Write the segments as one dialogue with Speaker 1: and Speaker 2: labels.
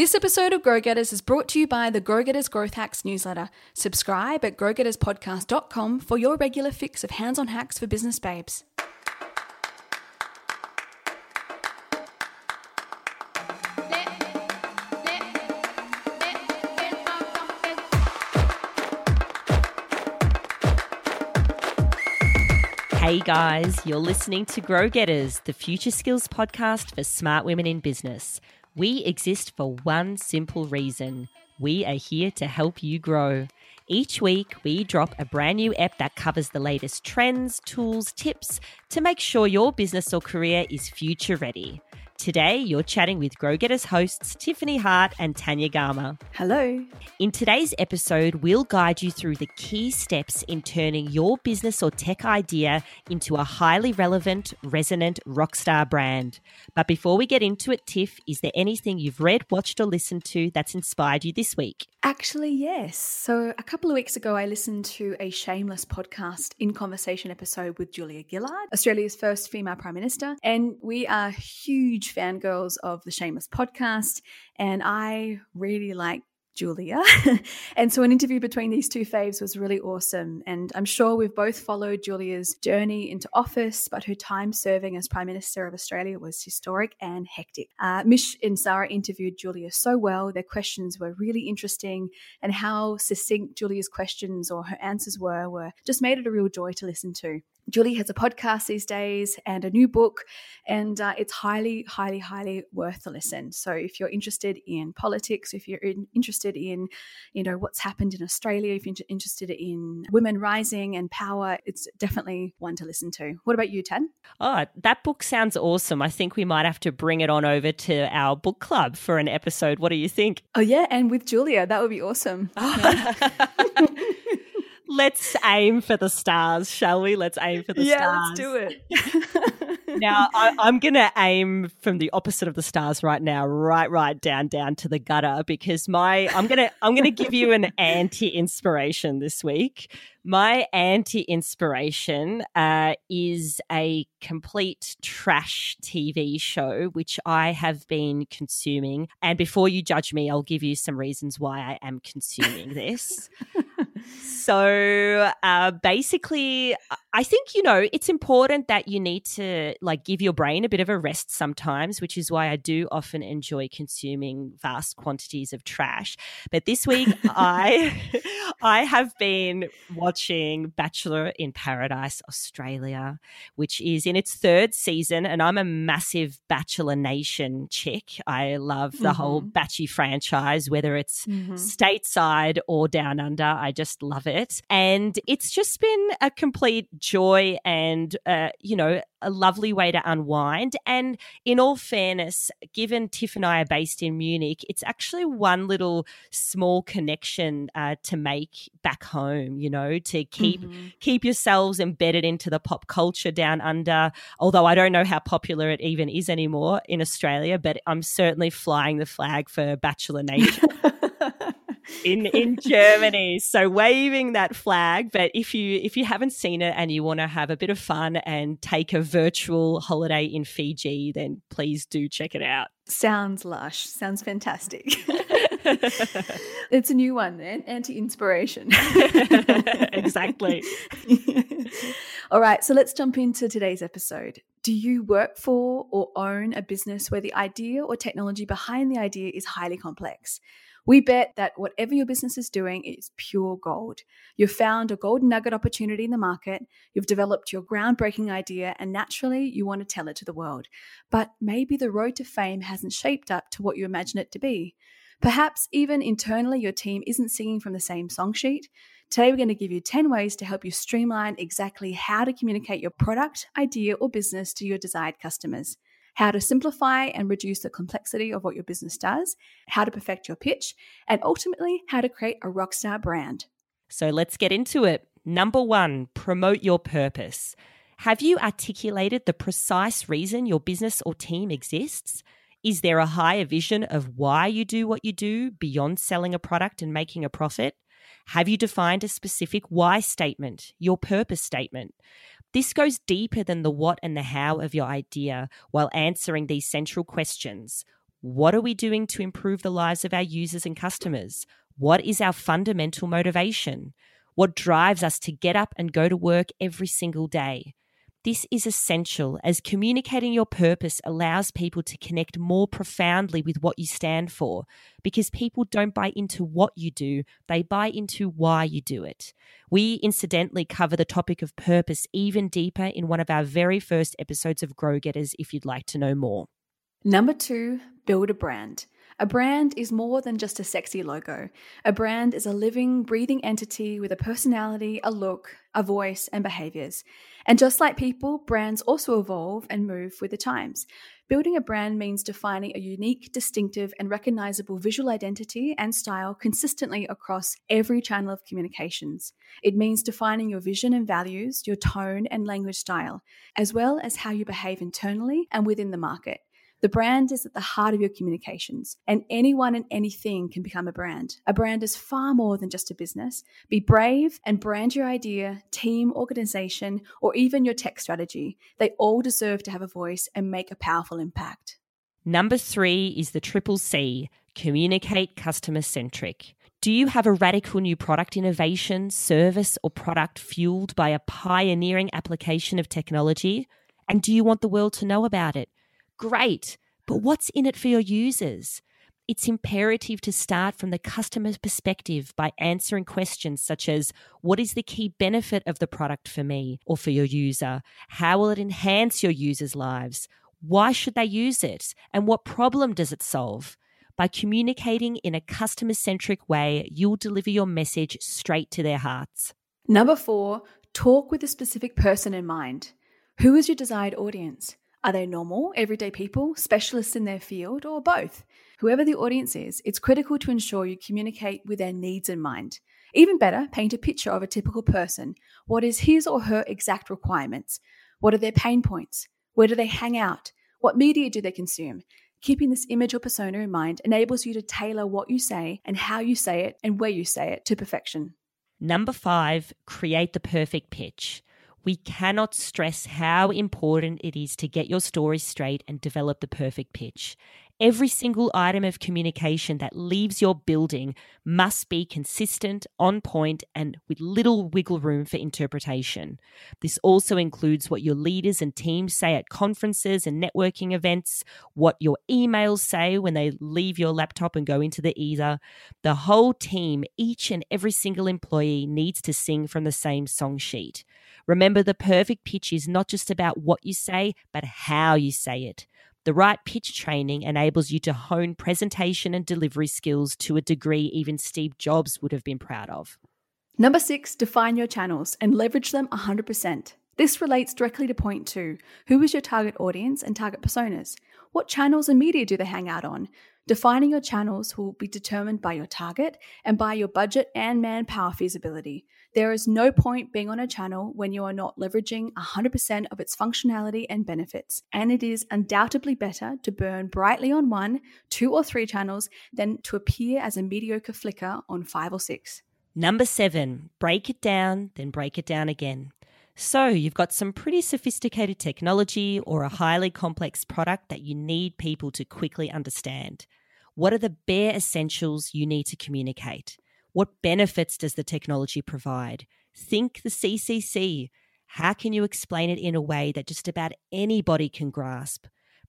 Speaker 1: This episode of Grow Getters is brought to you by the Grow Getters Growth Hacks newsletter. Subscribe at growgetterspodcast.com for your regular fix of hands on hacks for business babes.
Speaker 2: Hey guys, you're listening to Grow Getters, the future skills podcast for smart women in business. We exist for one simple reason we are here to help you grow. Each week, we drop a brand new app that covers the latest trends, tools, tips to make sure your business or career is future ready. Today, you're chatting with Grow Getters hosts Tiffany Hart and Tanya Gama.
Speaker 1: Hello.
Speaker 2: In today's episode, we'll guide you through the key steps in turning your business or tech idea into a highly relevant, resonant rockstar brand. But before we get into it, Tiff, is there anything you've read, watched, or listened to that's inspired you this week?
Speaker 1: Actually, yes. So, a couple of weeks ago, I listened to a Shameless podcast in conversation episode with Julia Gillard, Australia's first female Prime Minister. And we are huge fangirls of the Shameless podcast. And I really like Julia. and so an interview between these two faves was really awesome. And I'm sure we've both followed Julia's journey into office, but her time serving as Prime Minister of Australia was historic and hectic. Uh, Mish and Zara interviewed Julia so well. Their questions were really interesting, and how succinct Julia's questions or her answers were were just made it a real joy to listen to. Julie has a podcast these days and a new book, and uh, it's highly, highly, highly worth a listen. So if you're interested in politics, if you're in, interested in, you know, what's happened in Australia, if you're interested in women rising and power, it's definitely one to listen to. What about you, Tan?
Speaker 2: Oh, that book sounds awesome. I think we might have to bring it on over to our book club for an episode. What do you think?
Speaker 1: Oh yeah, and with Julia, that would be awesome.
Speaker 2: Let's aim for the stars, shall we? Let's aim for the
Speaker 1: yeah,
Speaker 2: stars.
Speaker 1: Yeah, let's do it.
Speaker 2: now, I, I'm going to aim from the opposite of the stars right now, right, right down, down to the gutter, because my I'm going to I'm going to give you an anti inspiration this week. My anti inspiration uh, is a complete trash TV show, which I have been consuming. And before you judge me, I'll give you some reasons why I am consuming this. So uh, basically, I think, you know, it's important that you need to like give your brain a bit of a rest sometimes, which is why I do often enjoy consuming vast quantities of trash. But this week, I I have been watching Bachelor in Paradise Australia, which is in its third season, and I'm a massive Bachelor Nation chick. I love the mm-hmm. whole Batchy franchise, whether it's mm-hmm. stateside or down under. I just love it, and it's just been a complete joy and uh, you know a lovely way to unwind. And in all fairness, given Tiff and I are based in Munich, it's actually one little small connection uh, to make back home. You know, to keep mm-hmm. keep yourselves embedded into the pop culture down under. Although I don't know how popular it even is anymore in Australia, but I'm certainly flying the flag for Bachelor Nation. In in Germany. So waving that flag. But if you if you haven't seen it and you want to have a bit of fun and take a virtual holiday in Fiji, then please do check it out.
Speaker 1: Sounds lush. Sounds fantastic. it's a new one then, anti-inspiration.
Speaker 2: exactly.
Speaker 1: All right, so let's jump into today's episode. Do you work for or own a business where the idea or technology behind the idea is highly complex? We bet that whatever your business is doing is pure gold. You've found a golden nugget opportunity in the market, you've developed your groundbreaking idea, and naturally you want to tell it to the world. But maybe the road to fame hasn't shaped up to what you imagine it to be. Perhaps even internally your team isn't singing from the same song sheet. Today, we're going to give you 10 ways to help you streamline exactly how to communicate your product, idea, or business to your desired customers how to simplify and reduce the complexity of what your business does, how to perfect your pitch, and ultimately, how to create a rockstar brand.
Speaker 2: So let's get into it. Number one, promote your purpose. Have you articulated the precise reason your business or team exists? Is there a higher vision of why you do what you do beyond selling a product and making a profit? Have you defined a specific why statement, your purpose statement? This goes deeper than the what and the how of your idea while answering these central questions. What are we doing to improve the lives of our users and customers? What is our fundamental motivation? What drives us to get up and go to work every single day? This is essential as communicating your purpose allows people to connect more profoundly with what you stand for because people don't buy into what you do, they buy into why you do it. We incidentally cover the topic of purpose even deeper in one of our very first episodes of Grow Getters if you'd like to know more.
Speaker 1: Number two, build a brand. A brand is more than just a sexy logo. A brand is a living, breathing entity with a personality, a look, a voice, and behaviors. And just like people, brands also evolve and move with the times. Building a brand means defining a unique, distinctive, and recognizable visual identity and style consistently across every channel of communications. It means defining your vision and values, your tone and language style, as well as how you behave internally and within the market. The brand is at the heart of your communications, and anyone and anything can become a brand. A brand is far more than just a business. Be brave and brand your idea, team, organization, or even your tech strategy. They all deserve to have a voice and make a powerful impact.
Speaker 2: Number three is the triple C communicate customer centric. Do you have a radical new product innovation, service, or product fueled by a pioneering application of technology? And do you want the world to know about it? Great, but what's in it for your users? It's imperative to start from the customer's perspective by answering questions such as What is the key benefit of the product for me or for your user? How will it enhance your users' lives? Why should they use it? And what problem does it solve? By communicating in a customer centric way, you'll deliver your message straight to their hearts.
Speaker 1: Number four, talk with a specific person in mind. Who is your desired audience? Are they normal, everyday people, specialists in their field, or both? Whoever the audience is, it's critical to ensure you communicate with their needs in mind. Even better, paint a picture of a typical person. What is his or her exact requirements? What are their pain points? Where do they hang out? What media do they consume? Keeping this image or persona in mind enables you to tailor what you say and how you say it and where you say it to perfection.
Speaker 2: Number five, create the perfect pitch. We cannot stress how important it is to get your story straight and develop the perfect pitch. Every single item of communication that leaves your building must be consistent, on point, and with little wiggle room for interpretation. This also includes what your leaders and teams say at conferences and networking events, what your emails say when they leave your laptop and go into the ether. The whole team, each and every single employee, needs to sing from the same song sheet. Remember, the perfect pitch is not just about what you say, but how you say it. The right pitch training enables you to hone presentation and delivery skills to a degree even Steve Jobs would have been proud of.
Speaker 1: Number six, define your channels and leverage them 100%. This relates directly to point two who is your target audience and target personas? What channels and media do they hang out on? Defining your channels will be determined by your target and by your budget and manpower feasibility. There is no point being on a channel when you are not leveraging 100% of its functionality and benefits. And it is undoubtedly better to burn brightly on one, two, or three channels than to appear as a mediocre flicker on five or six.
Speaker 2: Number seven, break it down, then break it down again. So, you've got some pretty sophisticated technology or a highly complex product that you need people to quickly understand. What are the bare essentials you need to communicate? What benefits does the technology provide? Think the CCC. How can you explain it in a way that just about anybody can grasp?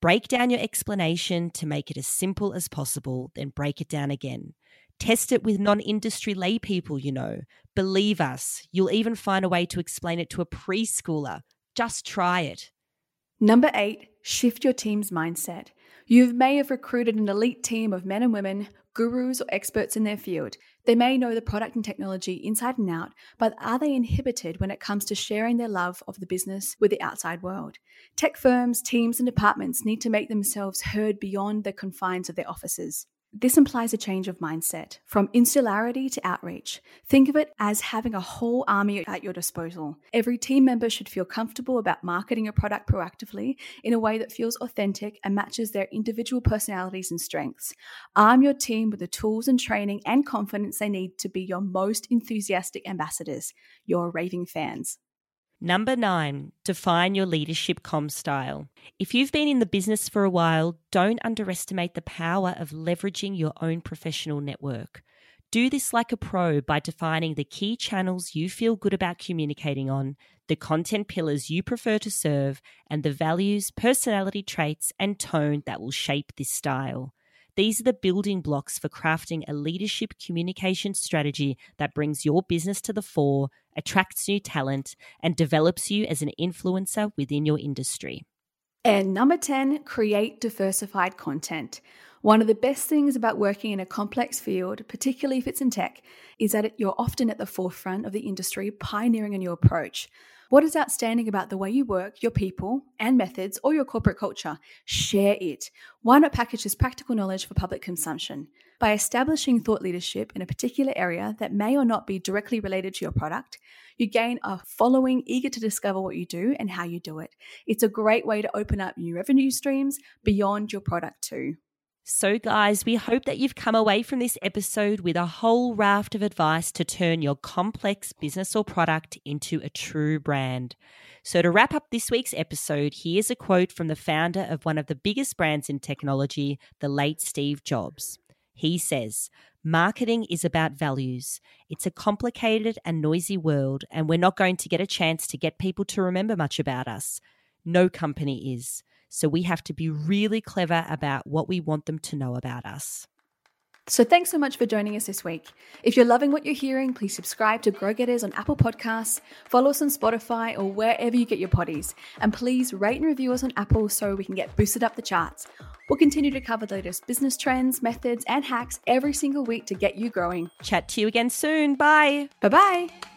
Speaker 2: Break down your explanation to make it as simple as possible, then break it down again. Test it with non industry lay people, you know. Believe us, you'll even find a way to explain it to a preschooler. Just try it.
Speaker 1: Number eight, shift your team's mindset. You may have recruited an elite team of men and women, gurus or experts in their field. They may know the product and technology inside and out, but are they inhibited when it comes to sharing their love of the business with the outside world? Tech firms, teams, and departments need to make themselves heard beyond the confines of their offices. This implies a change of mindset from insularity to outreach. Think of it as having a whole army at your disposal. Every team member should feel comfortable about marketing a product proactively in a way that feels authentic and matches their individual personalities and strengths. Arm your team with the tools and training and confidence they need to be your most enthusiastic ambassadors, your raving fans.
Speaker 2: Number nine, define your leadership com style. If you've been in the business for a while, don't underestimate the power of leveraging your own professional network. Do this like a pro by defining the key channels you feel good about communicating on, the content pillars you prefer to serve, and the values, personality traits, and tone that will shape this style. These are the building blocks for crafting a leadership communication strategy that brings your business to the fore, attracts new talent, and develops you as an influencer within your industry.
Speaker 1: And number 10, create diversified content. One of the best things about working in a complex field, particularly if it's in tech, is that you're often at the forefront of the industry, pioneering a new approach. What is outstanding about the way you work, your people and methods, or your corporate culture? Share it. Why not package this practical knowledge for public consumption? By establishing thought leadership in a particular area that may or not be directly related to your product, you gain a following eager to discover what you do and how you do it. It's a great way to open up new revenue streams beyond your product, too.
Speaker 2: So, guys, we hope that you've come away from this episode with a whole raft of advice to turn your complex business or product into a true brand. So, to wrap up this week's episode, here's a quote from the founder of one of the biggest brands in technology, the late Steve Jobs. He says, Marketing is about values. It's a complicated and noisy world, and we're not going to get a chance to get people to remember much about us. No company is. So we have to be really clever about what we want them to know about us.
Speaker 1: So thanks so much for joining us this week. If you're loving what you're hearing, please subscribe to Grow Getters on Apple Podcasts, follow us on Spotify or wherever you get your potties, and please rate and review us on Apple so we can get boosted up the charts. We'll continue to cover the latest business trends, methods, and hacks every single week to get you growing.
Speaker 2: Chat to you again soon. Bye.
Speaker 1: Bye bye.